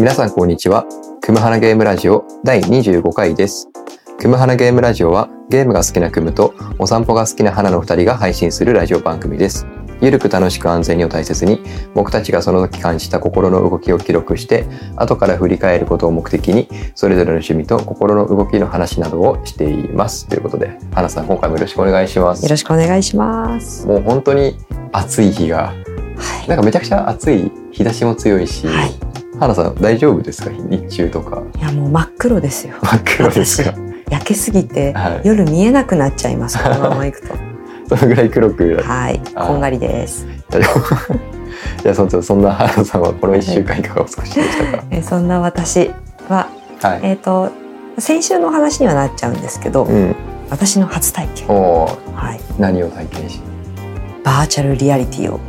皆さんこんにちは。クムハナゲームラジオ第25回です。クムハナゲームラジオはゲームが好きなクムとお散歩が好きな花の2人が配信するラジオ番組です。ゆるく楽しく安全にを大切に僕たちがその時感じた心の動きを記録して後から振り返ることを目的にそれぞれの趣味と心の動きの話などをしています。ということで花さん今回もよろしくお願いしますよ。ろしくお願いします。もう本当に暑い日がはなんかめちゃくちゃ暑い日差しも強いし、い。はい。花さん大丈夫ですか？日中とかいやもう真っ黒ですよ。真っ黒ですか？焼けすぎて、はい夜見えなくなっちゃいます。このまま行くと。そのぐらい黒くはい。あーこんがりです。いやそそそんな花さんはこの1週間いかがお過ごしでしたか？えそんな私ははい、えっ、と先週のお話にはなっちゃうんですけど、うん、私の初体験。おーはい。何を体験し？バーチャルリアリティを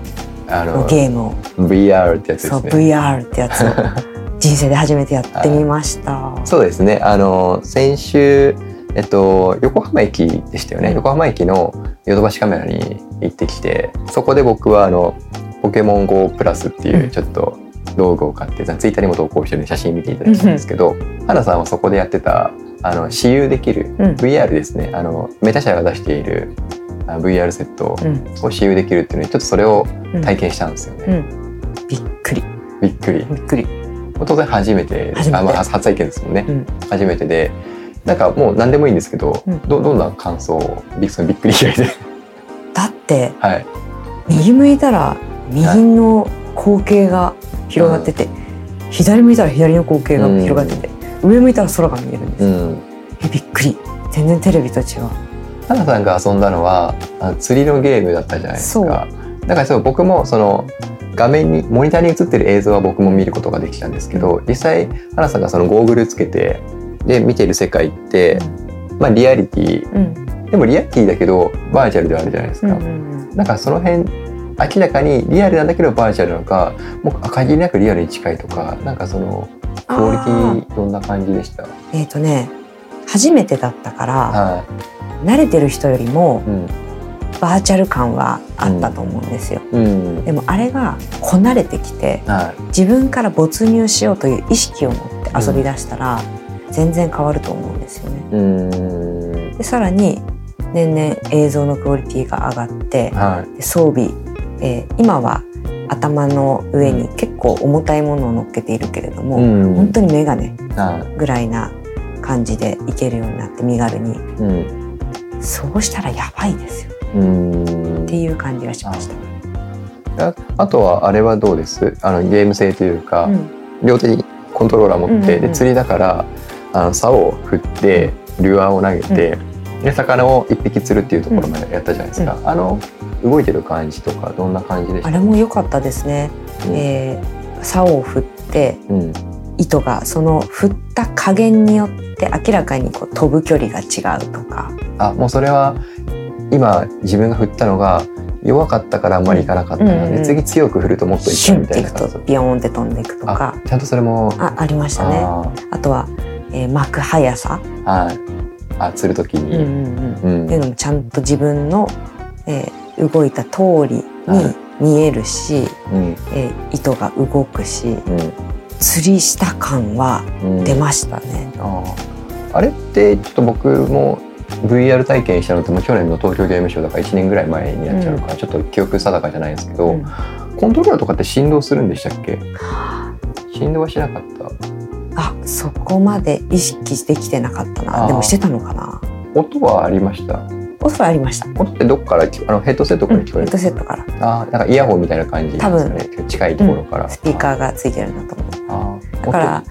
あののゲームを、VR ってやつでそうすね VR ってやつを。人生で初めてやってみました。そうですね。あの先週えっと横浜駅でしたよね、うん。横浜駅のヨドバシカメラに行ってきてそこで僕はあのポケモン GO プラスっていううん。ちょっと道具を買って、ツイッターにも投稿してるんで写真見ていただきたいんですけど、花さんはそこでやってたあの私有できるうん。VR ですね。あのメタ社が出しているあ VR セットうん。を私有できるっていうのにちょっとそれをうん。体験したんですよね、うん。びっくり。びっくり。びっくり。当然初めてあ、まあ、初初体験ですもんね、うん。初めてでなんかもう何でもいいんですけど、うん。どどんな感想をびそのびっくり以外で？だってはい。右向いたら右の光景が広がってて、左向いたら左の光景が広がってて、上向いたら空が見えるんです、びっくり。全然テレビと違う花さんが遊んだのはあの釣りのゲームだったじゃないですか。だからそう僕もその画面にモニターに映ってる映像は僕も見ることができたんですけど、実際花さんがそのゴーグルつけてで見てる世界って、まあリアリティ。うん。でもリアリティだけどバーチャルではあるじゃないですか、うんうんなんかその辺明らかにリアルなんだけどバーチャルなのかもう限りなくリアルに近いとかなんかそのクオリティどんな感じでした？えっ、とね初めてだったからは慣れてる人よりもい、うん。バーチャル感はあったと思うんですよ、うん。でもあれがこなれてきては自分から没入しようという意識を持って遊び出したら、全然変わると思うんですよね。でさらに年々映像のクオリティが上がってはで装備、えー今は頭の上に結構重たいものを乗っけているけれどい、も、うん。本当にメガネはぐらいな感じでいけるようになって身軽に。いうんそうしたらやばいですよ。うん。っていう感じがしました。ああとはあれはどうです？あのゲーム性というか、うん。両手にコントローラー持って、うんうんうん。で釣りだからあの竿を振ってルアーを投げて、で魚を一匹釣るっていうところまでやったじゃないですか、あの動いてる感じとかどんな感じでした？あれも良かったですね。うん。えー竿を振ってうん糸がその振った加減によって明らかにこう飛ぶ距離が違うとか。あもうそれは今自分が振ったのが弱かったからあんまりいかなかったな、うんうんうん。で次強く振るともっといくくみたいな感じ。とビヨーンって飛んでいくとか。あちゃんとそれもあありましたね。ああとは、えー巻く速さ、ーはい。あ釣る時に、うんうんうん。うん。っていうのもちゃんと自分の、えー動いた通りはに見えるし、うん。えー糸が動くし釣りした感は出ましたね。あれってちょっと僕も VR 体験したのってもう去年の東京ゲームショウだから1年ぐらい前にやっちゃうから、ちょっと記憶定かじゃないんですけど、うん。コントローラーとかって振動するんでしたっけ？振動はしなかった。あそこまで意識できてなかったな。でもしてたのかな。音はありました音はありました。音ってどっからあのヘッドセットから聞こえる？ヘッドセットから。あーなんかイヤホンみたいな感じなんですかね？近いところから、スピーカーがついてるんだと思う。あーだから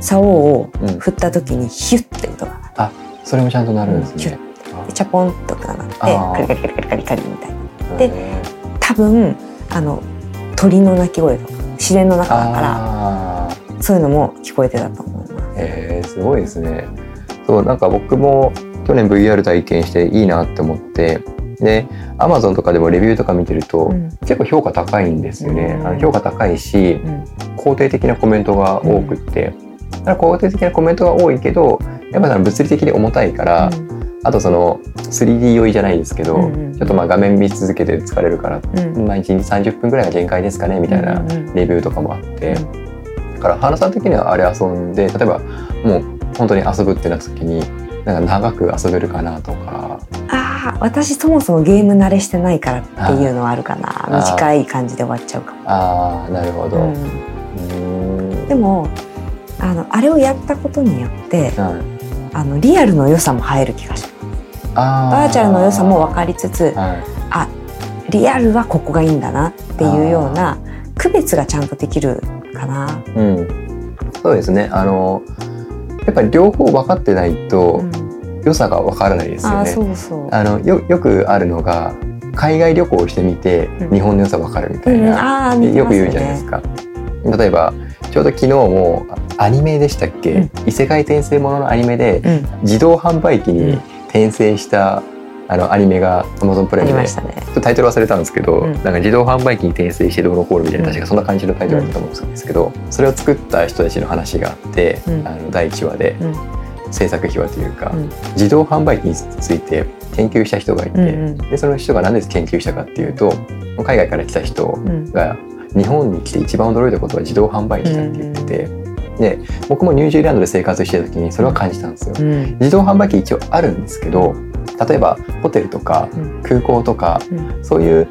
竿を振った時にヒュッて音が鳴るそれもちゃんとなるんですね、でチャポンと音が鳴ってあー。カリカリカリカリカリみたいな。あー。で多分あの鳥の鳴き声とか自然の中だからあー。そういうのも聞こえてたと思います。へえすごいですね。そうなんか僕も去年 VR 体験していいなって思ってで Amazon とかでもレビューとか見てると、うん。結構評価高いんですよね。うん。あの評価高いしうん。肯定的なコメントが多くって、だから肯定的なコメントが多いけどやっぱ物理的に重たいから、あとその 3D 酔いじゃないですけど、うんうんちょっとまあ画面見続けて疲れるから、うん。まあ1日30分ぐらいが限界ですかねみたいなうんうんレビューとかもあって、から花さん的にはあれ遊んで例えばもう本当に遊ぶってなった時になんか長く遊べるかなとか。ああ私そもそもゲーム慣れしてないからっていうのはあるかな。短い感じで終わっちゃうかも、ああなるほど、う、うん。でもあのあれをやったことによってはい。あのリアルの良さも入る気がします。あバーチャルの良さも分かりつつはい。リアルはここがいいんだなっていうような区別がちゃんとできるかな。うん、そうですね。あのやっぱり両方分かってないとうん。良さが分からないですよね。そうそう。あのよよくあるのが海外旅行をしてみてうん。日本の良さ分かるみたうん、いな、あー似てますよく言うじゃないですか。例えばちょうど昨日もアニメでしたっけ、うん。異世界転生もののアニメでうん、自動販売機にうん転生した、あのアニメが Amazon プラあイムでりましたね。タイトル忘れたんですけど、うん。なんか自動販売機に転生してどうのこうのみたいな、うん。確かそんな感じのタイトルだったと思うんですけど、それを作った人たちの話があって、うん。あの第1話で、うん。制作秘話というか、うん。自動販売機について研究した人がいて、うんうん。でその人が何で研究したかっていうと海外から来た人うん。が日本に来て一番驚いたことは自動販売機だって言ってて、で僕もニュージーランドで生活してた時にそれは感じたんですよ。うん。自動販売機一応あるんですけど例えばホテルとかうん空港とかうんそういう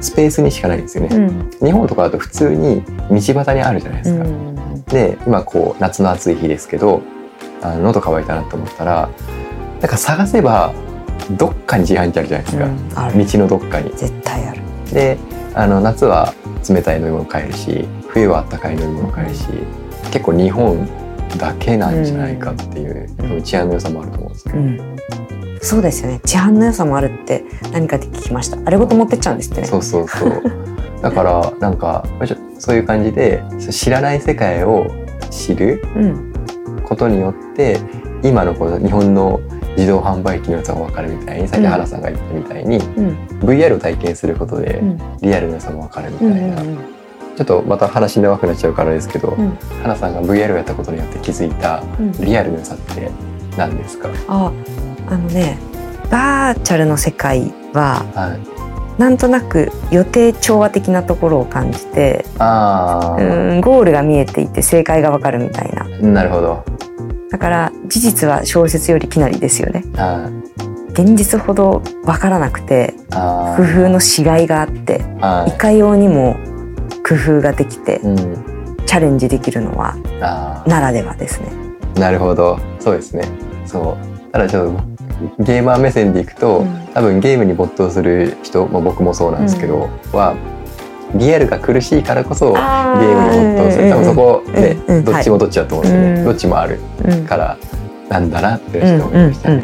スペースにしかないんですよね。うん日本とかだと普通に道端にあるじゃないですか。で今こう夏の暑い日ですけどあの喉乾いたなと思ったらなんか探せばどっかに自販機あるじゃないですか、うん道のどっかに。絶対ある。であの夏は冷たい飲み物買えるし冬はあったかい飲み物買えるし結構日本だけなんじゃないかっていう、うん治安の良さもあると思うんですけど。うん。そうですよね。治安の良さもあるって何かで聞きました。あれごと持ってっちゃうんですってね。そうそうそう。だからなんかそういう感じで知らない世界を知るうん。ことによって今のこの日本の自動販売機の良さが分かるみたいにさっき原さんが言ったみたいに、うん。VR を体験することでうん。リアルの良さも分かるみたういな、ん。ちょっとまた話長くなっちゃうからですけど、うん。原さんが VR をやったことによって気づいたうん。リアルの良さって何ですか、あ、あのね、バーチャルの世界ははい、なんとなく予定調和的なところを感じて、あうん、ゴールが見えていて正解がわかるみたいな。ーなるほど。だから事実は小説よりきなりですよね。あ現実ほどわからなくてあ工夫のしがいがあってはい。かようにも工夫ができてうん、チャレンジできるのはあならではですね。ーなるほど。そうですね。そうただちょっとゲーマー目線でいくと、うん。多分ゲームに没頭する人、まあ、僕もそうなんですけど、はリアルが苦しいからこそゲあー。ムに没頭する。多分そこね、うんうんどっちもどっちだと思うんですよね、はいどっちもあるうんからなんだなってうんちょっと思いましたね、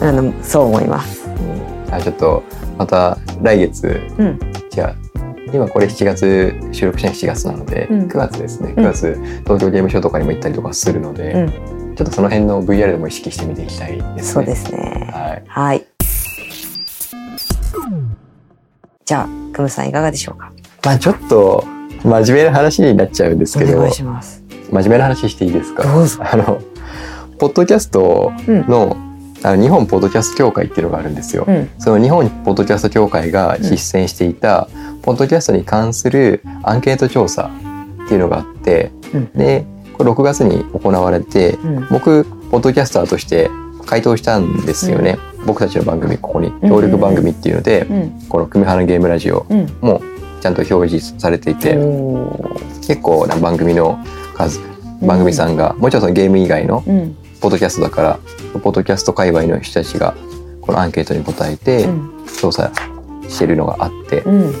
あのそう思います。うん。あちょっとまた来月うん。じゃあ今これ7月収録したの7月なので、うん。9月ですね。うん。9月東京ゲームショウとかにも行ったりとかするので、うんちょっとその辺の VR でも意識してみていきたいですね。そうですね。はいはい。じゃあクムさんいかがでしょうか？まあちょっと真面目な話になっちゃうんですけどお願いします。真面目な話していいですか？どうぞ。あのポッドキャストの,、あの日本ポッドキャスト協会っていうのがあるんですよ。うんその日本ポッドキャスト協会が実践していた、ポッドキャストに関するアンケート調査っていうのがあってうんでこれ6月に行われてうん。僕ポッドキャスターとして回答したんですよね、僕たちの番組ここに協力番組っていうので、うんこの「組花ゲームラジオうん」もちゃんと表示されていて、結構な番組の数番組さんが、もちろんそのゲーム以外のうん。ポッドキャストだからポッドキャスト界隈の人たちがこのアンケートに答えてうん。調査してるのがあって、うん。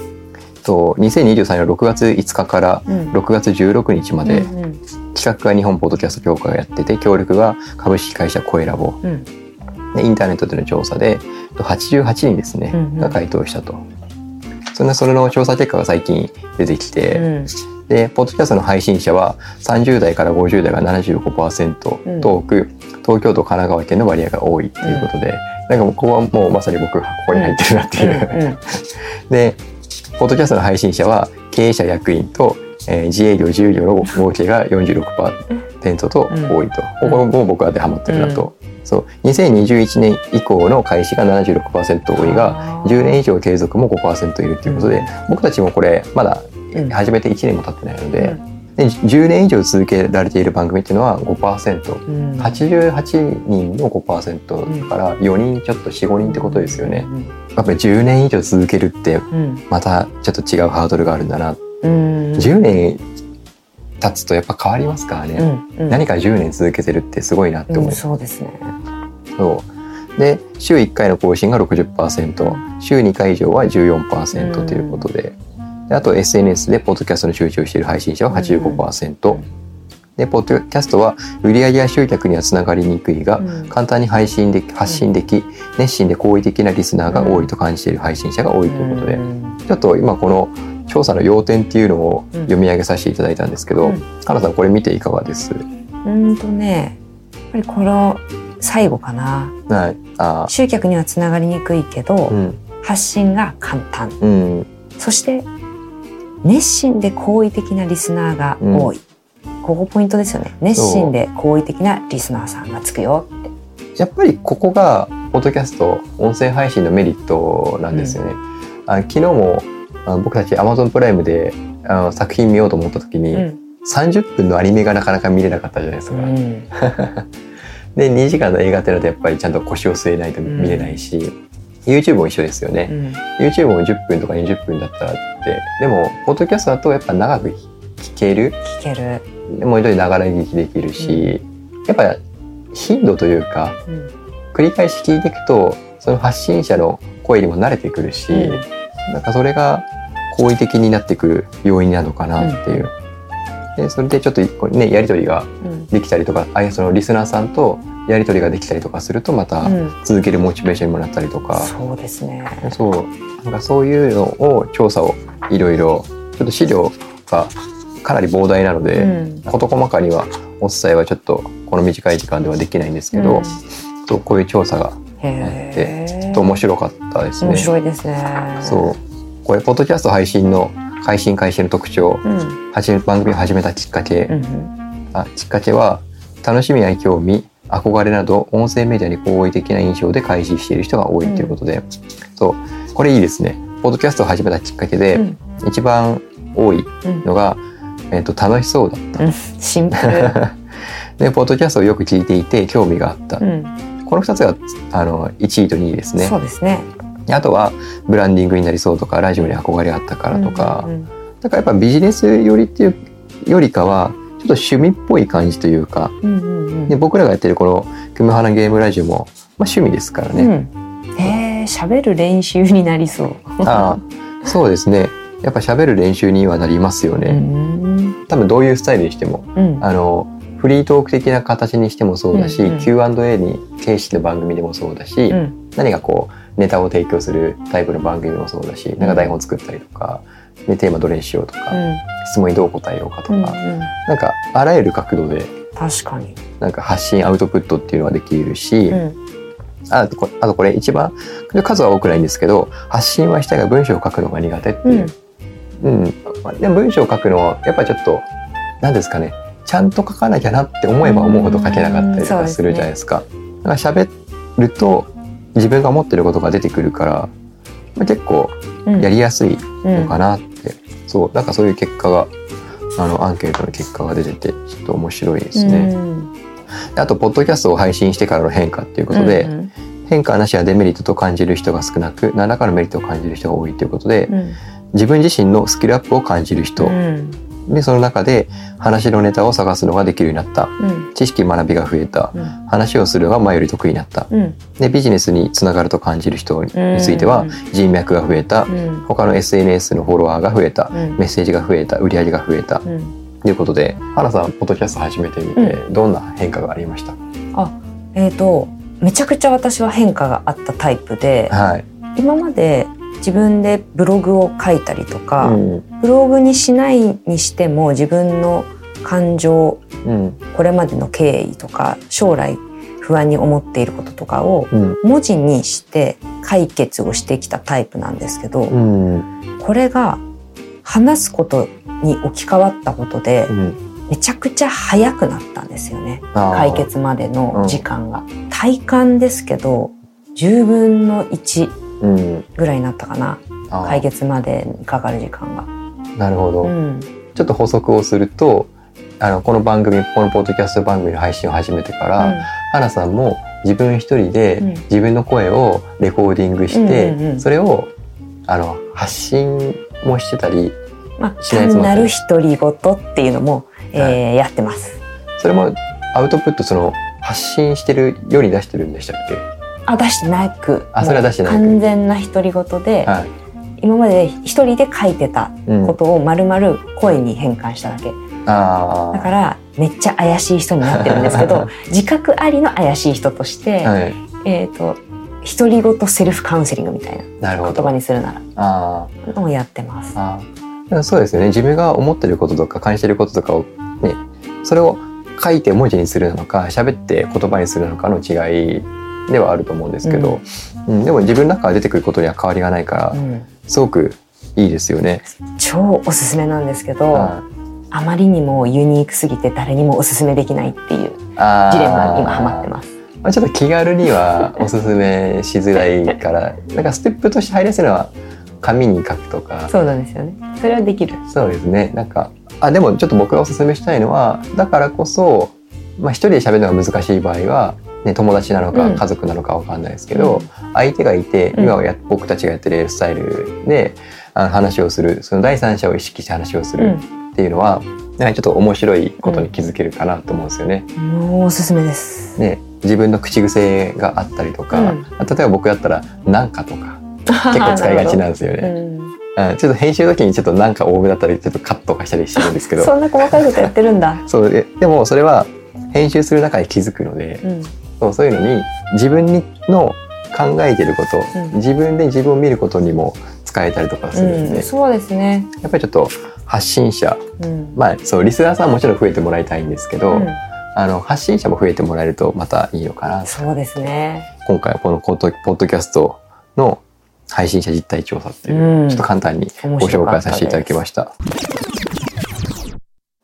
と2023年の6月5日からうん。6月16日までうんうん企画が日本ポッドキャスト協会がやってて協力が株式会社コエラボ。うん。でインターネットでの調査で88人ですね、うんうん。が回答したと。そんなそれの調査結果が最近出てきて、うん。でポッドキャストの配信者は30代から50代が75%と多く、東京都神奈川県の割合が多いということで、なんかもうここはもうまさに僕ここに入ってるなっていう、でポッドキャストの配信者は経営者役員と、えー自営業自由業の合計が46%と多いと、うん。ここも僕は当てはまってるなと、そう。2021年以降の開始が76%多いが10年以上継続も5%いるということで、僕たちもこれまだうん。始めて1年も経ってないので、で10年以上続けられている番組っていうのは5%。うん。88人の5%だから4人ちょっと45人ってことですよね。うんやっぱり10年以上続けるってうん。またちょっと違うハードルがあるんだな。うん10年経つとやっぱ変わりますからうね。んうん。何か10年続けてるってすごいなってう。ん思う。そうですね。そう。で週1回の更新が60%週2回以上は14%ということで,、であと SNS でポッドキャストの集中している配信者は85%、うん。でポッドキャストは売上や集客にはつながりにくいが、うん。簡単に配信で発信でき、熱心で好意的なリスナーが多いと感じている配信者が多いということで、うん。ちょっと今この調査の要点っていうのを読み上げさせていただいたんですけど、うん。花さんこれ見ていかがです、うんとねやっぱりこの最後かな。はい、あ集客にはつながりにくいけど、ーうん。発信が簡単。うん。そして熱心で好意的なリスナーが多い、ここポイントですよね。熱心で好意的なリスナーさんがつくよ。ってやっぱりここがポッドキャスト音声配信のメリットなんですよね。あ昨日もあ僕たち Amazon プライムであの作品見ようと思った時に、うん。30分のアニメがなかなか見れなかったじゃないですか。うん。で2時間の映画ってのはやっぱりちゃんと腰を据えないと見れないし、YouTube も一緒ですよね。うん。YouTube も10分とか20分だったらって。でもポッドキャストだとやっぱ長く聞ける。聞ける、でもう一人ながら聞きできるし、やっぱ頻度というかうん。繰り返し聞いていくとその発信者の声にも慣れてくるし、うんなんかそれが好意的になってくる要因なのかなっていう。でそれでちょっとねやり取りがうん。できたりとかああいうそのリスナーさんとやり取りができたりとかするとまたうん。続けるモチベーションにもなったりとか、そうですね。そう。なんかそういうのを調査をいろいろちょっと資料がかなり膨大なので、うん。事細かにはお伝えはちょっとこの短い時間ではできないんですけど、そうこういう調査がへえちょっと面白かったですね。面白いですね。そう。これポッドキャスト配信の配信開始の特徴う、ん。始め番組を始めたきっかけ、うんあきっかけは楽しみや興味憧れなど音声メディアに好意的な印象で開始している人が多いということで、そう。これいいですね。ポッドキャストを始めたきっかけで、うん。一番多いうん。のが、えっと楽しそうだった、うん。シンプル。でポッドキャストをよく聞いていて興味があった、うんこの2つがあの1位と2位ですね。そうですね。であとはブランディングになりそうとかラジオに憧れあったからとか、うんうんだからやっぱビジネス寄りっていうよりかはちょっと趣味っぽい感じというか。うんうんうん。で僕らがやってるこの「クムハナゲームラジオも」まあ、趣味ですからね。うん、へえ喋る練習になりそう。ああそうですね。やっぱ喋る練習にはなりますようね。ん。多分どういうスタイルにしてもうん。あのフリートーク的な形にしてもそうだし、うんうん。Q&A に形式の番組でもそうだし、うん。何かこうネタを提供するタイプの番組もそうだしなんか台本作ったりとか、でテーマどれにしようとか、質問にどう答えようかとか、うんうん。なんかあらゆる角度で確かに。なんか発信アウトプットっていうのはできるし、うん。あとこあとこれ一番数は多くないんですけど発信はしたいが文章を書くのが苦手っていう、うん。まあでも文章を書くのはやっぱりちょっと何ですかねちゃんと書かなきゃなって思えば思うほど書けなかったりとかするじゃないですか。だから喋ると自分が思ってることが出てくるから、まあ、結構うん。やりやすいうんのかなって、そうなんかそういう結果があのアンケートの結果が出ててちょっと面白いですね。うん。であとポッドキャストを配信してからの変化っていうことで、うん変化なしやデメリットと感じる人が少なく何らかのメリットを感じる人が多いということで、うん。自分自身のスキルアップを感じる人、うんでその中で話のネタを探すのができるようになった。うん。知識学びが増えた。うん。話をするのが前より得意になった。うん。でビジネスにつながると感じる人については人脈が増えた。うん。他の SNS のフォロワーが増えた。うん。メッセージが増えた。売り上げが増えた。うん。ということで花さんポッドキャスト始めてみてどんな変化がありました、えっとめちゃくちゃ私は変化があったタイプではい、今まで自分でブログを書いたりとか、うん。ブログにしないにしても自分の感情うん。これまでの経緯とか将来不安に思っていることとかをうん。文字にして解決をしてきたタイプなんですけど、うん。これが話すことに置き換わったことでうん。めちゃくちゃ早くなったんですよね。解決までの時間が。体感ですけど10分の1うんぐらいになったかな。あー。解決までにかかる時間が。なるほど、うん、ちょっと補足をするとあのこの番組このポッドキャスト番組の配信を始めてから、花さんも自分一人でうん。自分の声をレコーディングして、うんうんうんそれをあの発信もしてたりまあ、しないつもり単なる独り言っていうのも、えーはやってます。それもアウトプットその発信してるように出してるんでしたっけ？あ、出してなく。あそれは出してなくもう完全な独り言で、はい、今まで一人で書いてたうんことを丸々声に変換しただけ。あだから、めっちゃ怪しい人になってるんですけど、自覚ありの怪しい人として、あはい。えっ、と、独り言セルフカウンセリングみたいな言葉にするなら、あのをやってます。ああそうですよね。自分が思ってることとか感じてることとかをねそれを書いて文字にするのか喋って言葉にするのかの違いではあると思うんですけど、うんでも自分の中から出てくることには変わりがないから、うんすごくいいですよね。超おすすめなんですけど、はあまりにもユニークすぎて誰にもおすすめできないっていうジレンマに今ハマってます。まあ、ちょっと気軽にはおすすめしづらいから なんかステップとして入りやすいのは紙に書くとかそうなんですよね。それはできる。そうですねなんかあでもちょっと僕がおすすめしたいのはだからこそ、まあ、一人で喋るのが難しい場合は、ね、友達なのかうん家族なのかわかんないですけど、相手がいてうん今はや僕たちがやってるスタイルであの話をするその第三者を意識して話をするうんっていうのは、なんかちょっと面白いことに気づけるかなと思うんですよね。もうおすすめです。ね自分の口癖があったりとか、うん例えば僕だったら「なんか」とか 結構使いがちなんですよね。うんうんちょっと編集の時にちょっとなんか多めだったりちょっとカットとかしたりしてるんですけど そんな細かいことやってるんだ。そうででもそれは編集する中で気づくので、うんそうそういうのに自分にの考えてること、うん自分で自分を見ることにも使えたりとかするんで、うん、そうですね。やっぱりちょっと発信者うん。まあそうリスナーさんはもちろん増えてもらいたいんですけど、うんあの発信者も増えてもらえるとまたいいのかなそうですね。今回はこのポッドポッドキャストの配信者実態調査っていう、うんちょっと簡単にご紹介させていただきました。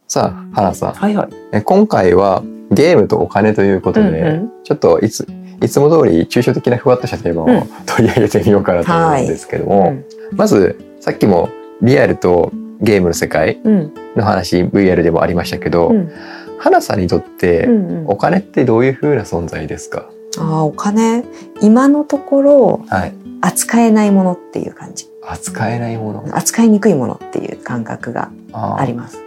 さあ、花さん。はいはい。え今回はゲームとお金ということで、うんうん。ちょっといついつも通り抽象的なふわっとしたテーマをうん。取り上げてみようかなと思うんですけども、うんまずさっきもリアルとゲームの世界うん。の話 VR でもありましたけど、うん。花さんにとってうんうん。お金ってどういう風な存在ですか、ああお金今のところはい、扱えないものっていう感じ。扱えないもの。扱いにくいものっていう感覚があります。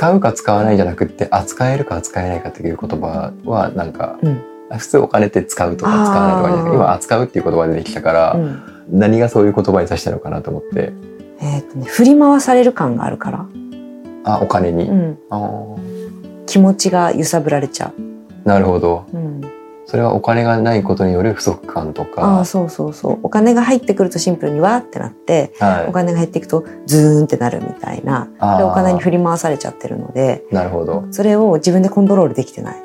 使うか使わないじゃなくって扱えるか扱えないかっていう言葉はなんか、うん。普通お金って使うとか使わないとかじゃなくて今扱うっていう言葉が出てきたから、うん。何がそういう言葉に指したのかなと思って。えーとね、振り回される感があるから、あお金に、うん、気持ちが揺さぶられちゃなるほど。う。うん、それはお金がないことによる不足感とあか。あそうそうそう。お金が入ってくるとシンプルにわーってなってはい。お金が入っていくとズーンってなるみたいな。でお金に振り回されちゃってるのでなるほど。それを自分でコントロールできてない。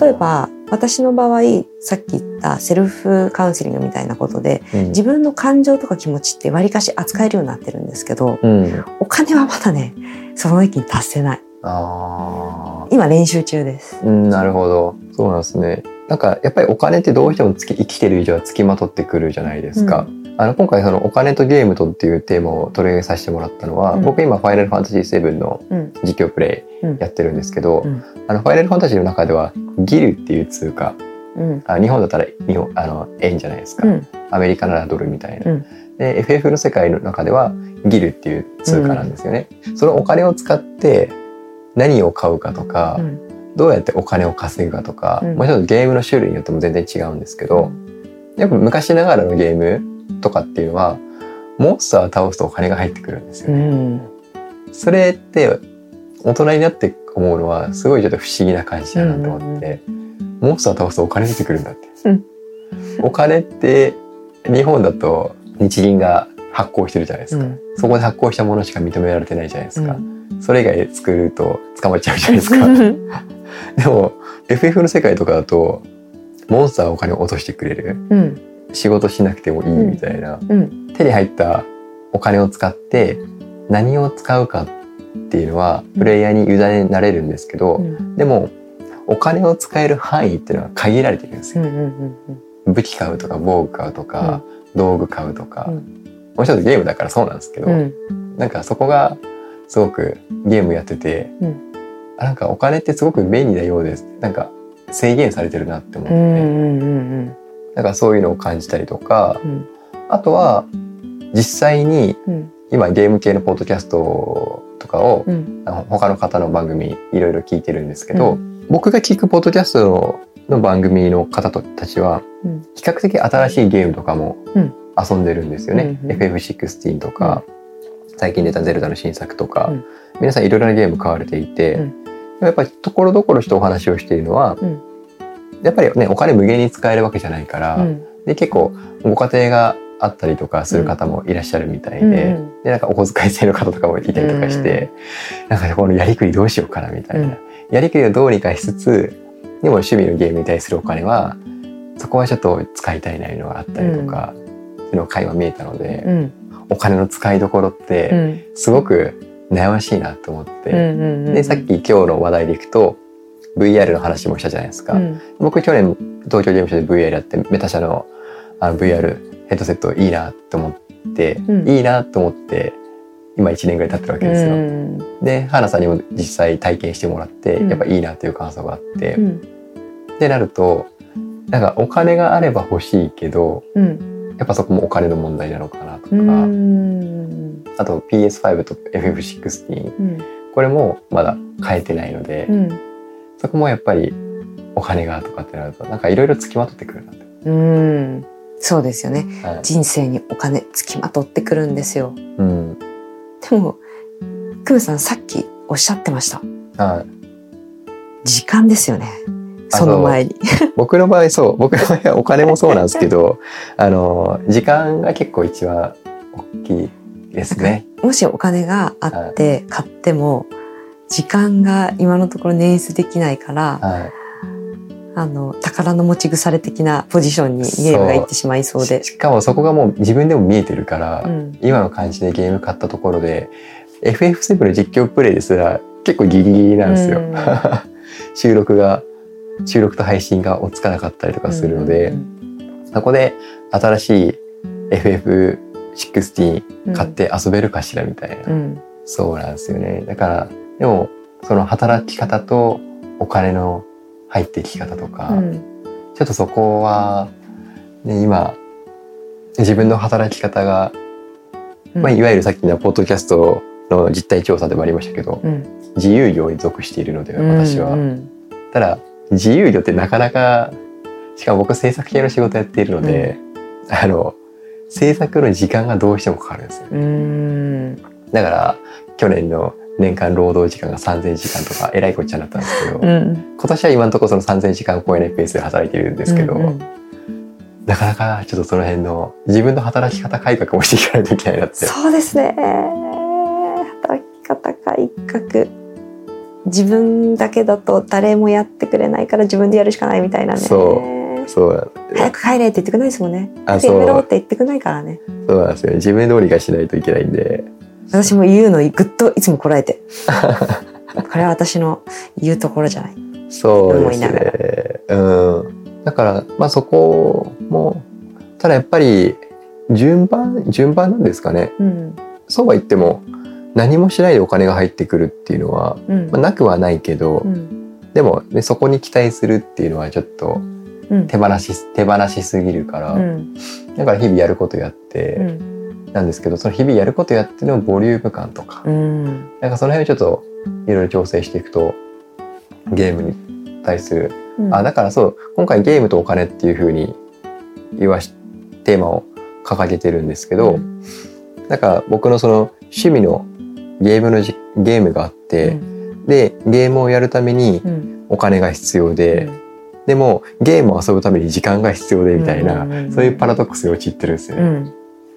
例えば私の場合さっき言ったセルフカウンセリングみたいなことでうん。自分の感情とか気持ちってわりかし扱えるようになってるんですけどうん。お金はまだねその域に達せない。あ今練習中です。ーうんなるほど。そうなんですねなんかやっぱりお金ってどうしてもつき生きてる以上はつきまとってくるじゃないですか、あの今回そのお金とゲームとっていうテーマを取り上げさせてもらったのは、うん。僕今ファイナルファンタジー7のうん実況プレうんイやってるんですけど、うん。あのファイナルファンタジーの中ではギルっていう通貨うん。あ日本だったら日本あの円じゃないですか、うん。アメリカならドルみたいな、うん。で FF の世界の中ではギルっていう通貨なんですよね、そのお金を使って何を買うかとか、うんどうやってお金を稼ぐかとか、うん。もちろんゲームの種類によっても全然違うんですけど、やっぱ昔ながらのゲームとかっていうのはモンスターを倒すとお金が入ってくるんですようね、ん。それって大人になって思うのはすごいちょっと不思議な感じだなと思って、モンスターを倒すとお金出てくるんだって、うん。お金って日本だと日銀が発行してるじゃないですか、うん。そこで発行したものしか認められてないじゃないですか、うん。それ以外作ると捕まっちゃうじゃないですか でも FF の世界とかだとモンスターはお金を落としてくれる。うん。仕事しなくてもいいみたいな、うん。手に入ったお金を使って何を使うかっていうのはプレイヤーに委ねられるんですけど、うん。でもお金を使える範囲っていうのは限られてるんですよ。うんうん武器買うとか防具買うとか、道具買うとか、うん。もちろんゲームだからそうなんですけど、うん。なんかそこがすごくゲームやってて、うん。あなんかお金ってすごく便利なようです。なんか制限されてるなって思って、うんうんうんなんかそういうのを感じたりとか、うん。あとは実際にうん。今ゲーム系のポッドキャストとかを、うん。あの他の方の番組いろいろ聞いてるんですけど、う僕が聞くポッドキャストのの番組の方たちはうん。比較的新しいゲームとかもうん。遊んでるんですよね。うんうん。FF16 とか、最近出たゼルダの新作とか、うん。皆さんいろいろなゲーム買われていて、うんやっぱりところどころしてお話をしているのは、うん。やっぱりねお金無限に使えるわけじゃないから、うん。で結構ご家庭があったりとかする方もいらっしゃるみたいで、うんうん。でなんかお小遣い制の方とかもいたりとかして、なんかこのやりくりどうしようかなみたいな、うん。やりくりをどうにかしつつでも趣味のゲームに対するお金はそこはちょっと使いたいないうのがあったりとか、そういうの会話見えたので、うん。お金の使いどころっうてん。すごく悩ましいなと思って、うんうんでさっき今日の話題でいくと VR の話もしたじゃないですか。うん。僕去年東京ゲームショウで VR やってメタ社のあの VR ヘッドセットいいなって思って、うん。いいなと思って今1年ぐらい経ってるわけですよ。うんで花さんにも実際体験してもらって、うん。やっぱいいなっていう感想があって、っうん。てなるとなんかお金があれば欲しいけどうんやっぱそこもお金の問題なのかなとか、うん。あと PS5 と FF16 うん。これもまだ変えてないので、うんそこもやっぱりお金がとかってなるとなんかいろいろ付きまとってくるなって。うん。そうですよね。はい。人生にお金つきまとってくるんですよ。うん。でもクムさんさっきおっしゃってました。はい。時間ですよね。あその前に。僕の場合そう。僕の場合はお金もそうなんですけど あの時間が結構一番大きいですね。もしお金があって買っても時間が今のところ捻出できないからはい。あの宝の持ち腐れ的なポジションにゲームがいってしまいそうで。ししかもそこがもう自分でも見えてるから、うん。今の感じでゲーム買ったところで FF7 の実況プレイですら結構ギリギリなんですよ。うん。収録が収録と配信が追っつかなかったりとかするので、そこで新しい FF16 買って遊べるかしらみたいな、うん。そうなんですよね。だからでもその働き方とお金の入ってき方とか、うん。ちょっとそこは、ね、今自分の働き方が、うん。まあ、いわゆるさっきのポッドキャストの実態調査でもありましたけど、うん。自由業に属しているので私は、うん。ただ自由業ってなかなかしかも僕制作系の仕事やっているので、あの制作の時間がどうしてもかかるんですよ。うん。だから去年の年間労働時間が3000時間とか えらいこっちゃになったんですけど、うん。今年は今のところその3000時間を超えないペースで働いているんですけど、うんうん。なかなかちょっとその辺の自分の働き方改革もしていかないといけないなって。そうですね。働き方改革自分だけだと誰もやってくれないから自分でやるしかないみたいなね。そそうなん早く帰れって言ってくれないですもんね。あ早くやめろそうって言ってくれないからね。そうなんですよ。自分通りがしないといけないんで。私も言うのぐっといつもこらえて。これは私の言うところじゃない。そうです思いながね。うん。だから、まあそこも、ただやっぱり、順番、順番なんですかね。うん。そうは言っても、何もしないでお金が入ってくるっていうのは、うん。まあ、なくはないけど、うん。でも、ね、そこに期待するっていうのはちょっとうん。手放し、手放しすぎるから、うん。だから日々やることやって、うん。なんですけど、その日々やることやってのボリューム感とか、うん。なんかその辺をちょっといろいろ調整していくと、ゲームに対する、うん。あ、だからそう、今回ゲームとお金っていうふうに言わし、テーマを掲げてるんですけど、うん。だから僕のその趣味のゲームのじゲームがあって、で、ゲームをやるためにうんお金が必要で、でもゲームを遊ぶために時間が必要でみたいな、うんうんうんそういうパラドックスに陥ってるんですよね。うん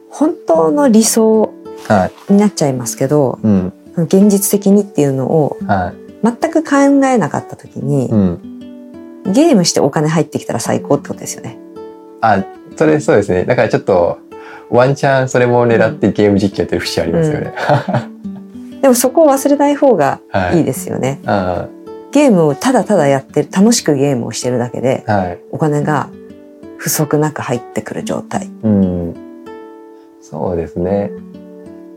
本当の理想はい。になっちゃいますけどうん。現実的にっていうのをはい。全く考えなかった時にう、ん。ゲームしてお金入ってきたら最高ってことですよね。あ、それそうですね。だからちょっと、ワンチャンそれも狙ってゲーム実況やってる節ありますよね。でもそこを忘れない方がはいいいですよね。あゲームをただただやってる、楽しくゲームをしてるだけで、ーはい。お金が不足なく入ってくる状態。うん。そうですね。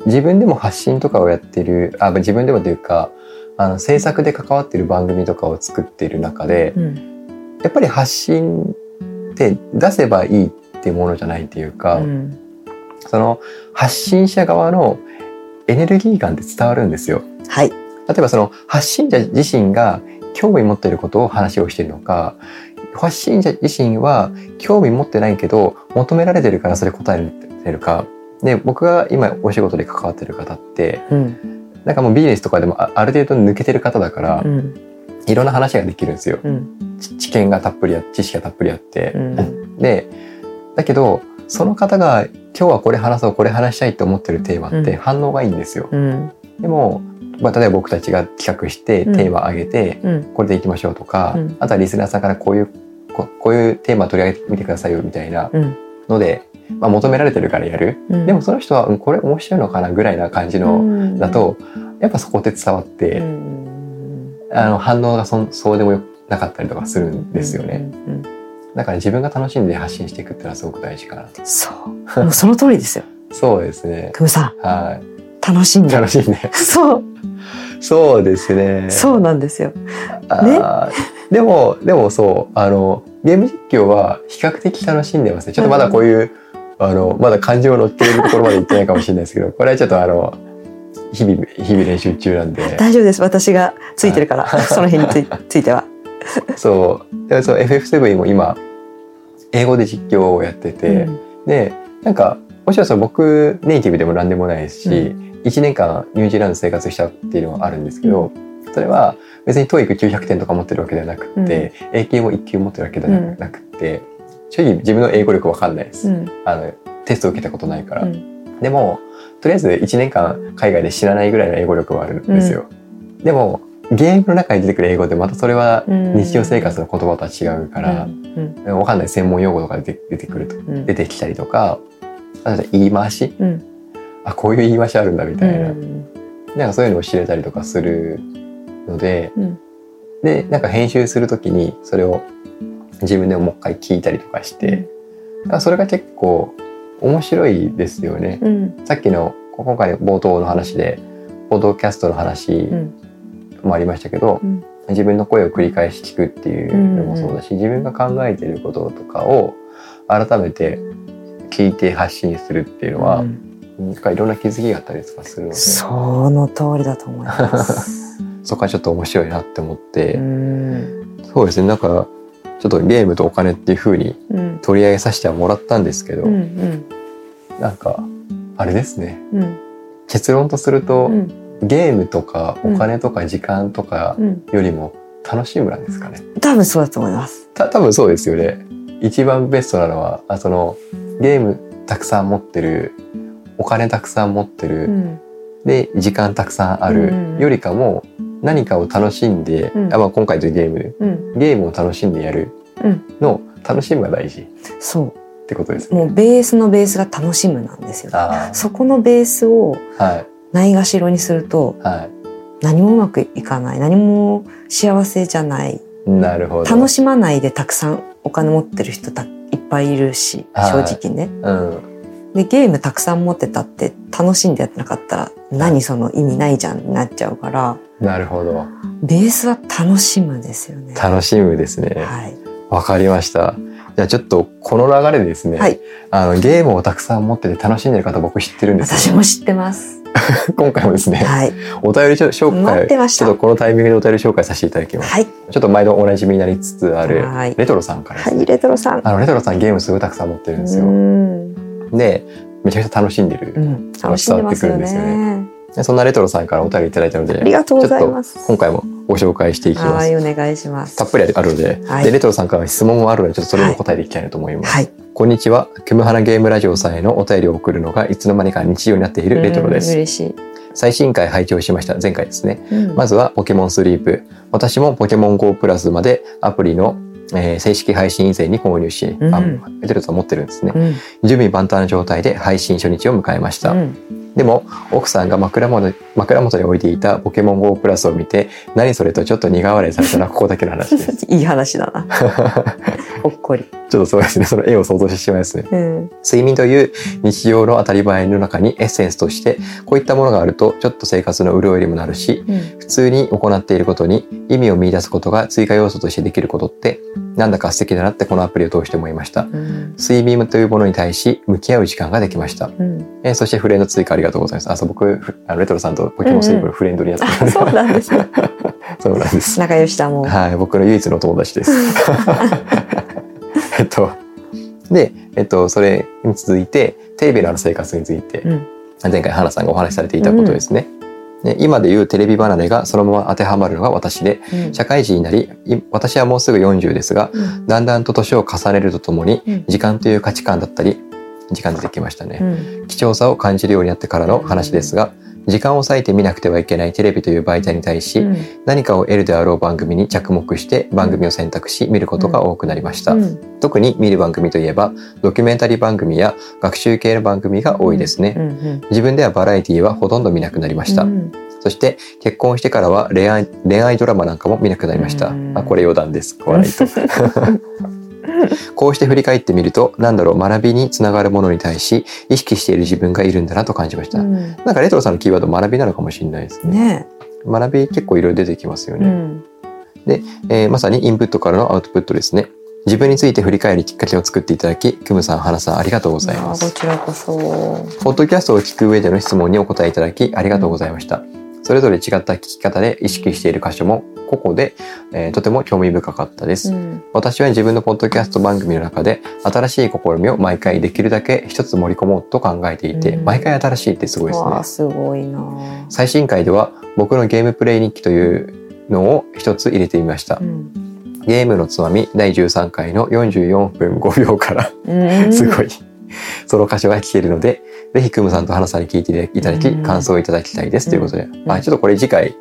自分でも発信とかをやってるあ自分でもというかあの制作で関わってる番組とかを作っている中でうんやっぱり発信って出せばいいっていうものじゃないっていうか、うんその発信者側のエネルギー感って伝わるんですよ。はい。例えばその発信者自身が興味持っていることを話をしているのか発信者自身は興味持ってないけど求められてるからそれ答えてるかで僕が今お仕事で関わってる方ってうん。なんかもうビジネスとかでもあある程度抜けてる方だから、うん。いろんな話ができるんですよ。うん。ち知見がたっぷりあ知識がたっぷりあって、うん。でだけどその方が今日はこれ話そうこれ話したいと思ってるテーマっうんて反応がいいんですよ。うん。でも、まあ、例えば僕たちが企画してテうんーマ上げて、うん。これでいきましょうとか、うんあとはリスナーさんからこういうここういうテーマ取り上げてみてくださいよみたいなうん。ので、まあ、求められてるからやる、うんでもその人は、うん、これ面白いのかなぐらいな感じの、だ、とやっぱそこって伝わって、うん。あの反応がそんそうでもよなかったりとかするんですよね、うん。うんだから自分が楽しんで発信していくっていうのはすごく大事かなとそう。もうその通りですよ。そうですねクムさん、は楽しんで。い楽しんで そう。そうですねそうなんですよ。あーでもでもそうあのゲーム実況は比較的楽しんでますねちょっとまだこういう、あのまだ感情乗っているところまで行ってないかもしれないですけどこれはちょっとあの日々日々練習中なんで大丈夫です。私がついてるから、その日につい ついては。そう。でもそう FF7 も今英語で実況をやってて、うん。でなんかもちろんその僕ネイティブでも何でもないですし、う1年間ニュージーランド生活したっていうのはあるんですけど、それは別に TOEIC900 点とか持ってるわけではなくって、英検も1級持ってるわけではなくて、正直自分の英語力わかんないです、うん。あのテストを受けたことないから、うん。でもとりあえず1年間海外で知らないぐらいの英語力はあるんですよ、でもゲームの中に出てくる英語ってまたそれは日常生活の言葉とは違うから、うん。わかんない専門用語とか出て出てくるとうん。出てきたりとかあと言い回しうん。あこういう言い回しあるんだみたいな、うんなんかそういうのを知れたりとかするので、うんでなんか編集するときにそれを自分でももう一回聞いたりとかして、だからそれが結構面白いですよね。うん。さっきの今回の冒頭の話でポッドキャストの話うん。もありましたけど、うん自分の声を繰り返し聞くっていうのもそうだし、自分が考えていることとかを改めて聞いて発信するっていうのは、うんなんかいろんな気づきがあったりとかするのでそその通りだと思います。こはちょっと面白いなって思って、うん。そうですねなんかちょっとゲームとお金っていう風にうん。取り上げさせてはもらったんですけど、うん。うん。なんかあれですねうん。結論とすると、うん。ゲームとかお金とか時間とかうん。よりも楽しむなんですかね。多分そうだと思います。た多分そうですよね。一番ベストなのはあそのゲームたくさん持ってるお金たくさん持ってる、うん。で時間たくさんあるよりかも何かを楽しんで、うんあまあ、今回というゲームうん。ゲームを楽しんでやるうんの楽しむが大事っそてことですう。もうね。ベースのベースが楽しむなんですよ。あそこのベースをあはいないがしろにするとは何もうまくいかない。何も幸せじゃない。いなるほど。楽しまないでたくさんお金持ってる人たいっぱいいるし、はい正直ね。うんで、ゲームたくさん持ってたって楽しんでやってなかったら何その意味ないじゃんになっちゃうから、なるほどベースは楽しむですよね。楽しむですね。はい。わかりました。じゃあちょっとこの流れでですね、はいあのゲームをたくさん持ってて楽しんでる方僕知ってるんですよ。私も知ってます。今回もですね、はい。お便り紹介ちょっとこのタイミングでお便り紹介させていただきます。はい。ちょっと毎度おなじみになりつつあるはいレトロさんからですね、はい、レトロさん。あのレトロさんゲームすごいたくさん持ってるんですうよ。ん。でめちゃくちゃ楽しんでる。うん。楽しんでますよ伝わってくるんですよね。でそんなレトロさんからお便りいただいたのでありがとうございます。今回もご紹介していきます。はい、お願いします。たっぷりあるので,、はいでレトロさんからは質問もあるのでちょっとそれも答えていきたいなと思います。はい。こんにちは。クムハナゲームラジオさんへのお便りを送るのがいつの間にか日常になっているレトロでうんす。嬉しい。最新回拝聴しました。前回ですね。うんまずはポケモンスリープ。私もポケモン GO プラスまでアプリの、えー正式配信以前に購入し、うんあレトロさん持ってるんですね。うん。準備万端な状態で配信初日を迎えました。うんでも奥さんが枕元枕元に置いていたポケモン GO プラスを見て何それとちょっと苦笑いされたのはここだけの話です いい話だな。ほっこり。ちょっとそうですねその絵を想像してしまいますねうん。睡眠という日常の当たり前の中にエッセンスとしてこういったものがあるとちょっと生活の潤いにもなるしうん。普通に行っていることに意味を見出すことが追加要素としてできることってなんだか素敵だなってこのアプリを通して思いましたうん。睡眠というものに対し向き合う時間ができましたうん。えーそしてフレンド追加ありがとうございます。あ、そう、僕、ふあのレトロさんとポケモンスイープのフレンドにやってるあ、そうなんですね。そうなんです。仲良しだもん。はい、僕の唯一の友達です。えっと、で、えっと、それに続いて、テレビのある生活について、うん。前回花さんがお話しされていたことですね。で今でいうテレビ離れがそのまま当てはまるのが私で、うん社会人になり、い私はもうすぐ40ですが、うんだんだんと年を重ねるとともに、うん時間という価値観だったり、時間出てきましたね。うん。貴重さを感じるようになってからの話ですが、時間を割いて見なくてはいけないテレビという媒体に対し、うん何かを得るであろう番組に着目して番組を選択し見ることが多くなりました。うん特に見る番組といえば、ドキュメンタリー番組や学習系の番組が多いですね。うん自分ではバラエティはほとんど見なくなりました。うんそして結婚してからは恋愛恋愛ドラマなんかも見なくなりました。うんあこれ余談です。笑いと。こうして振り返ってみると、なんだろう、学びにつながるものに対し、意識している自分がいるんだなと感じました。うんなんかレトロさんのキーワード学びなのかもしれないですね。ね学び結構いろいろ出てきますよえ。うね、ん。えーまさにインプットからのアウトプットですね。自分について振り返るきっかけを作っていただき、クムさん、ハナさんありがとうございまあす。こちらこそ。ポッドキャストを聞く上での質問にお答えいただきありがとうございました。それぞれ違った聞き方で意識している箇所も個々で、えーとても興味深かったです。うん私は自分のポッドキャスト番組の中で新しい試みを毎回できるだけ一つ盛り込もうと考えていて、うん毎回新しいってすごいですね。すごいな。最新回では僕のゲームプレイ日記というのを一つ入れてみましたう。ん。ゲームのつまみ第13回の44分5秒からうん すごい。その箇所が聞けるので、ぜひクムさんと花さんに聞いていただき、うん。感想いただきたいです。ということで、ん。あちょっとこれ次回、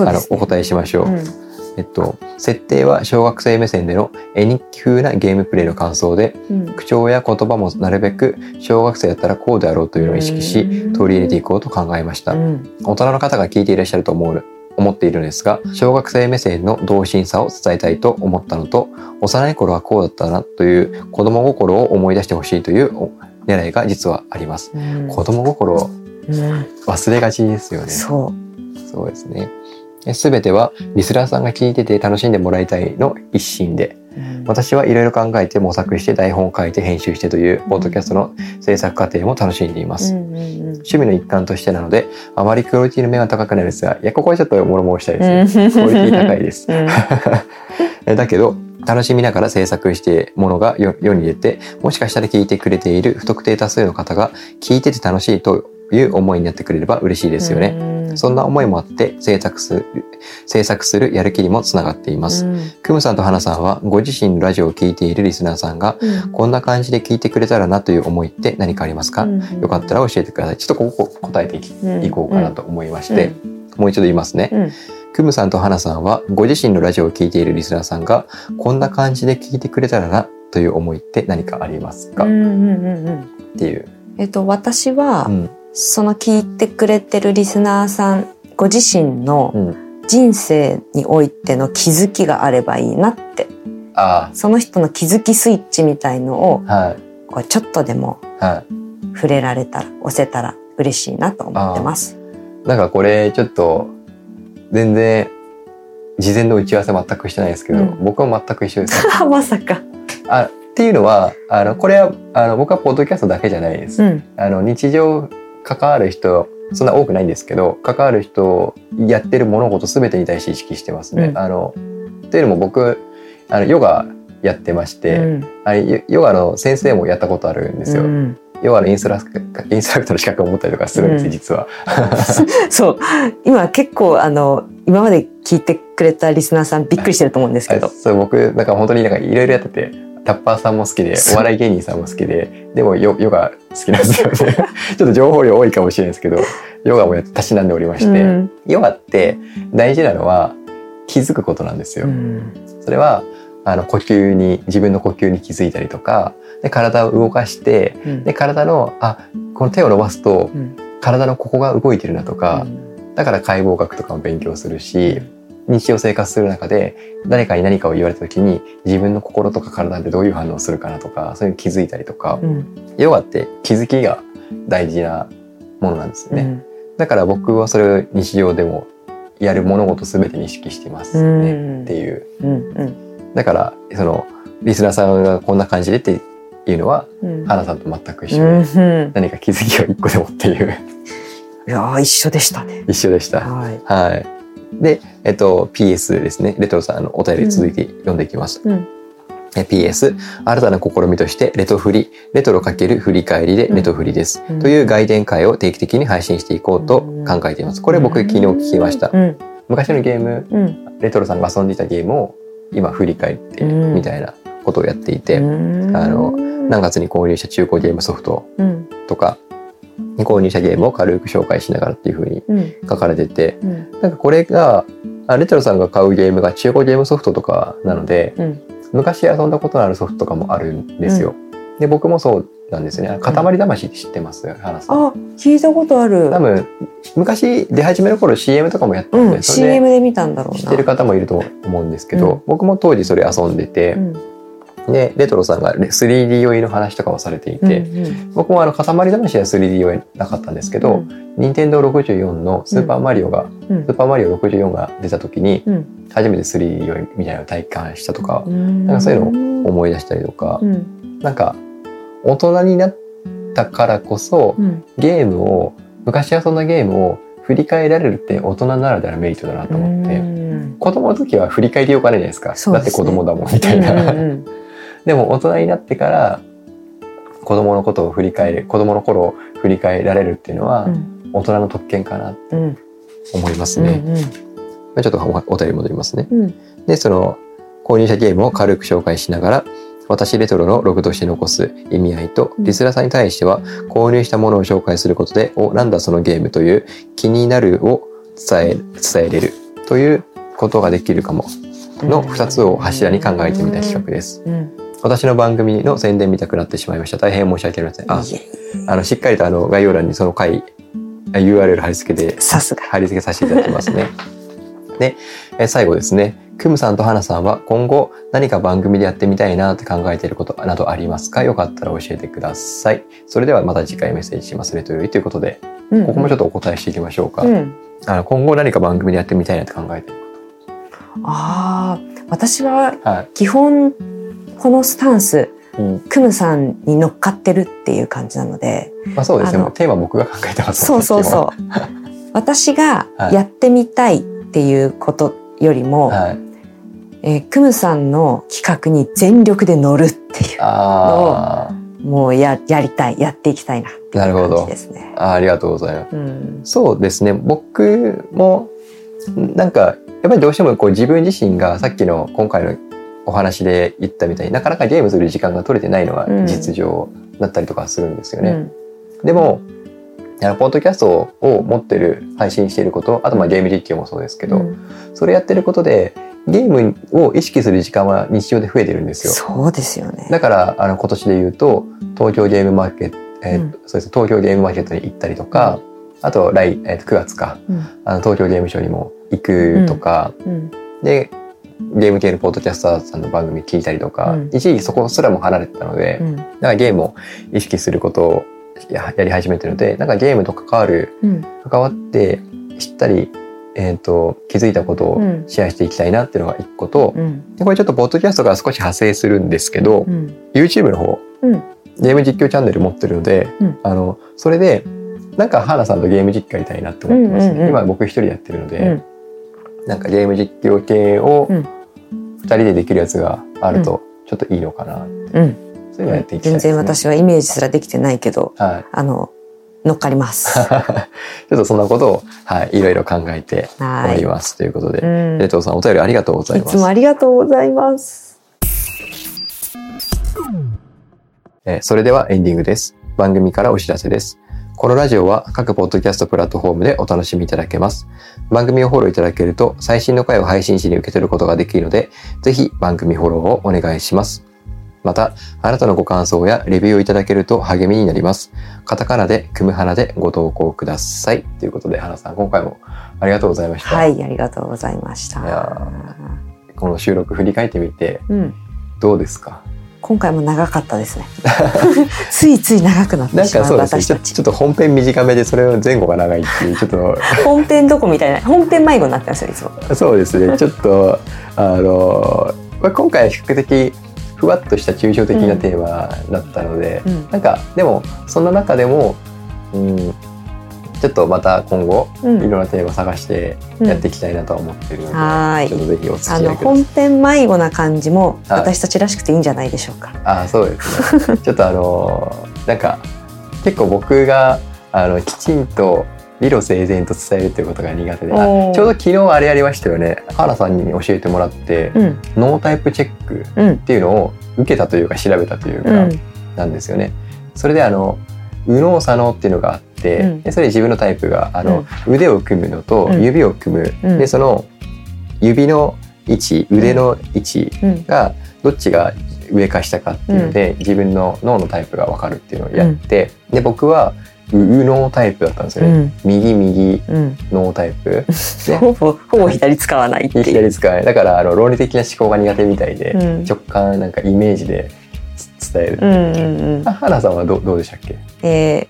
あの。お答えしましょう。うん。えっと、設定は小学生目線での絵日記風なゲームプレイの感想で、うん。口調や言葉もなるべく小学生だったらこうであろうというのを意識し、うん。取り入れていこうと考えました。うん。大人の方が聞いていらっしゃると思う思っているのですが、小学生目線の童心さを伝えたいと思ったのと、幼い頃はこうだったなという子供心を思い出してほしいというお狙いが実はあります。うん子供心うん忘れがちですよね。そそうですね。すべてはリスナーさんが聞いてて楽しんでもらいたいの一心で、私はいろいろ考えて模索して台本を書いて編集してというポッドキャストの制作過程も楽しんでいます。趣味の一環としてなので、あまりクオリティの目が高くないですが、いや、ここはちょっともろもろしたいですね。クオリティ高いです。だけど、楽しみながら制作してものが世世に出て、もしかしたら聞いてくれている不特定多数の方が聞いてて楽しいという思いになってくれれば嬉しいですよね。うん。そんな思いもあって制作する、制作するやる気にもつながっています。うん。クムさんとハナさんはご自身のラジオを聞いているリスナーさんがうん。こんな感じで聞いてくれたらなという思いって何かありますか、うん。よかったら教えてください。ちょっとここ答えていこうかなと思いまして、もう一度言いますね。うん。クムさんとハナさんはご自身のラジオを聞いているリスナーさんがこんな感じで聞いてくれたらなという思いって何かありますか、っていう。えっと私は、うんその聞いてくれてるリスナーさんご自身のうん、人生においての気づきがあればいいなってあその人の気づきスイッチみたいのをあ、はい、こうちょっとでもはい。触れられたら押せたら嬉しいなと思ってます。なんかこれちょっと全然事前の打ち合わせ全くしてないですけど、うん僕は全く一緒です。まさか。あっていうのはあのこれはあの僕はポッドキャストだけじゃないです。うんあの日常関わる人そんな多くないんですけど関わる人やってる物事全てに対して意識してますね。うんあのっていうのも僕あのヨガやってまして、うんあれヨヨガの先生もやったことあるんですよ。うんヨガのインストラクインストラクターの資格を持ったりとかするんです実は。そう今結構あの今まで聞いてくれたリスナーさんびっくりしてると思うんですけどあ。そう僕なんか本当になんかいろいろやっててタッパーさんも好きでお笑い芸人さんも好きででもヨヨガ好きなんですよね。ちょっと情報量多いかもしれないですけどヨガもやたしなんでおりまして、うん。ヨガって大事なのは気づくことなんですよ、うん。それはあの呼吸に自分の呼吸に気づいたりとかで体を動かしてうん。で体のあこの手を伸ばすとうん。体のここが動いてるなとか、だから解剖学とかも勉強するし、日常生活する中で誰かに何かを言われた時に自分の心とか体でどういう反応するかなとかそういうの気づいたりとか、うんヨガって気づきが大事なものなんですよね。うんだから僕はそれを日常でもやる物事すべてに意識してますねっていう。うんうんだからそのリスナーさんがこんな感じでっていうのはうん花さんと全く一緒うで、んうん何か気づきを一個でもっていういやー一緒でしたね。一緒でした。はい。はい。で、えっと、PS ですね。レトロさんのお便り続いて読んでいきます。うんえ PS、新たな試みとして、レトフリ、レトロ×振り返りでレトフリです。うんという外伝会を定期的に配信していこうと考えています。これ僕昨日聞きました。うん昔のゲーム、うんレトロさんが遊んでいたゲームを今振り返ってうんみたいなことをやっていて、うんあの何月に購入した中古ゲームソフトうんとかに購入したゲームを軽く紹介しながらっていう風にうん書かれてて、うんなんかこれが、あレトロさんが買うゲームが中古ゲームソフトとかなので、うん昔遊んだことのあるソフトとかもあるんですよ。で、僕もそうなんですよね。塊魂って知ってます？花さん。あ聞いたことある多。分、昔出始めの頃 CM とかもやったんで、うん CM で見たんだろうな。知ってる方もいると思うんですけど、うん僕も当時それ遊んでてう、んで、レトロさんが 3D 酔いの話とかをされていて、うん僕もあの、塊魂は 3D 酔いなかったんですけど、任天堂64のスーパーマリオが、うん。スーパーマリオ64が出た時に、うん。初めて 3D 酔いみたいなのを体感したとかうん。なんかそういうの思い出したりとか、うん。なんか大人になったからこそうん。ゲームを昔遊んだゲームを振り返られるって大人ならではのメリットだなと思って、うん。子供の時は振り返りようがないじゃないですか。ね。だって子供だもんみたいな、うんうんでも大人になってから子供のことを振り返る子供の頃を振り返られるっていうのはうん。大人の特権かなとうん。思いますうんね、ちょっとおお便り戻りますね。うん。で、その、購入したゲームを軽く紹介しながら、私レトロのログとして残す意味合いと、うん。リスナーさんに対しては、購入したものを紹介することで、お、なんだそのゲームという気になるを伝え、伝えれるということができるかもの2つを柱に考えてみた企画です。うん私の番組の宣伝見たくなってしまいました。大変申し訳ありません。あ、あの、しっかりとあの、概要欄にその回、あ URL 貼り付けてえさすが。貼り付けさせていただきますね。で、えー最後ですね。クムさんとハナさんは今後何か番組でやってみたいなって考えていることなどありますか？よかったら教えてください。それではまた次回メッセージしますねというということで、ここもちょっとお答えしていきましょうか。うんあの今後何か番組でやってみたいなって考えてる。ああ私ははい。このスタンスうん。クムさんに乗っかってるっていう感じなのでまあそうですね。テーマ僕が考えてますそうそうう。そう私がはいやってみたいっていうことよりも、はい。えークムさんの企画に全力で乗るっていうあもうややりたいやっていきたいなっていうなるほど感じですね。ーあー、ありがとうございます。うんそうですね。僕も、なんか、やっぱりどうしてもこう自分自身がさっきの今回のお話で言ったみたいになかなかゲームする時間が取れてないのがうん。実情だったりとかするんですよね。うん。でも、あのポッドキャストを持ってる配信していることあとまあゲーム実況もそうですけど、うん。それやってることでゲームを意識する時間は日常で増えてるんですよ。そうですよね。だからあの今年で言うと東京ゲームマーケット、えーうん。そうです東京ゲームマーケットに行ったりとか、あと来、えー9月か。うん。あの東京ゲームショウにも行くとか、うん。でゲーム系のポッドキャスターさんの番組聞いたりとか、うん。一時期そこすらも離れてたので、うん。だからゲームを意識することをややり始めてるのでなんかゲームと関わるうん。関わって知ったり、えー、と気づいたことをうん。シェアしていきたいなっていうのが一個と、うん。でこれちょっとポッドキャストから少し派生するんですけど、うん。YouTube の方、うん。ゲーム実況チャンネル持ってるので、うん。あのそれでなんか花さんとゲーム実況やりたいなって思ってます、ね。今僕一人でやってるので、うんなんかゲーム実況系をうん二人でできるやつがあるとちょっといいのかな、うんそういうのやっていきたいね。然私はイメージすらできてないけどはいあの乗っかります。ちょっとそんなことを、はい、いろいろ考えておはい。りますということで、うんレトウさんお便りありがとうございます。いつもありがとうございます。えーそれではエンディングです。番組からお知らせです。このラジオは各ポッドキャストプラットフォームでお楽しみいただけます。番組をフォローいただけると最新の回を配信時に受け取ることができるので、ぜひ番組フォローをお願いします。また、あなたのご感想やレビューをいただけると励みになります。カタカナで、クムハナでご投稿ください。ということで、花さん、今回もありがとうございました。はい、ありがとうございました。この収録振り返ってみて、うん、どうですか？今回も長かったですね。ついつい長くなってしまうかそうですねちょ私たちちょ。っと本編短めでそれを前後が長いっていうちょっと 本編どこみたいな、本編迷子になってますよ、いつも。そうですねちょっとあの、まあ、今回は比較的ふわっとした抽象的なテーマだったので、うん、なんかでもそんな中でも、うん、ちょっとまた今後うん。いろんなテーマ探してやっていきたいなとは思ってるので、はーい。ちょっとぜひお付きあの合いください。本編迷子な感じもはい。私たちらしくていいんじゃないでしょうか。あそうですね。ちょっとあのなんか結構僕があのきちんと理路整然と伝えるっていうことが苦手でちょうど昨日あれやりましたよね。原さんに教えてもらって、うん、ノータイプチェックうんっ、ていうのを受けたというか調べたというか、うん、なんですよね。それであの右脳左脳っていうのがあって、うん。でそれで自分のタイプがあの、腕を組むのとうん。指を組む、うん。でその指の位置腕の位置うん、がどっちが上か下かっていうので、自分の脳のタイプが分かるっていうのをやって、で僕は右脳タイプだったんですよね。うん、右右うん、脳タイプ。ねほぼほぼ左使わない。左使わない。だからあの論理的な思考が苦手みたいで、うん。直感なんかイメージでつ伝える、うんうんうん。あ。花さんはどうどうでしたっけ、えー、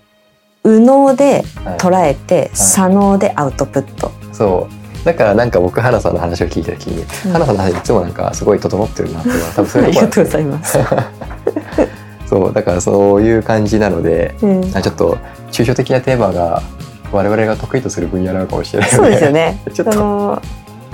右脳ではい。捉えて、左脳でアウトプット。そう。だからなんか僕花さんの話を聞いた時に、うん。花さんの話いつもなんかすごい整ってるなって多分 そうあいうところりがとうございます。そう。だからそういう感じなのでうん、あちょっと抽象的なテーマが我々が得意とする分野なのかもしれないそうですよね。ちょっと。その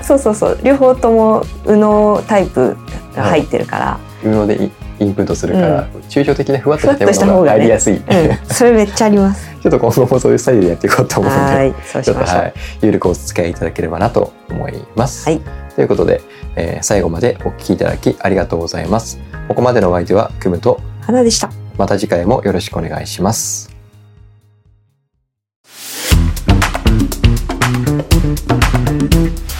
そうそうそう。両方とも右脳タイプが入ってるから、右脳でイインプットするから、抽象的なふわっとしたテふわっとしたーマが入りやすい、うん、それめっちゃあります。ちょっと今後もそういうスタイルでやっていこうと思うのでちょっと。はい、ゆるくお付き合いいただければなと思います。はいということで、えー最後までお聞きいただきありがとうございます。ここまでのお相手はクムと花でした。また次回もよろしくお願いします。うん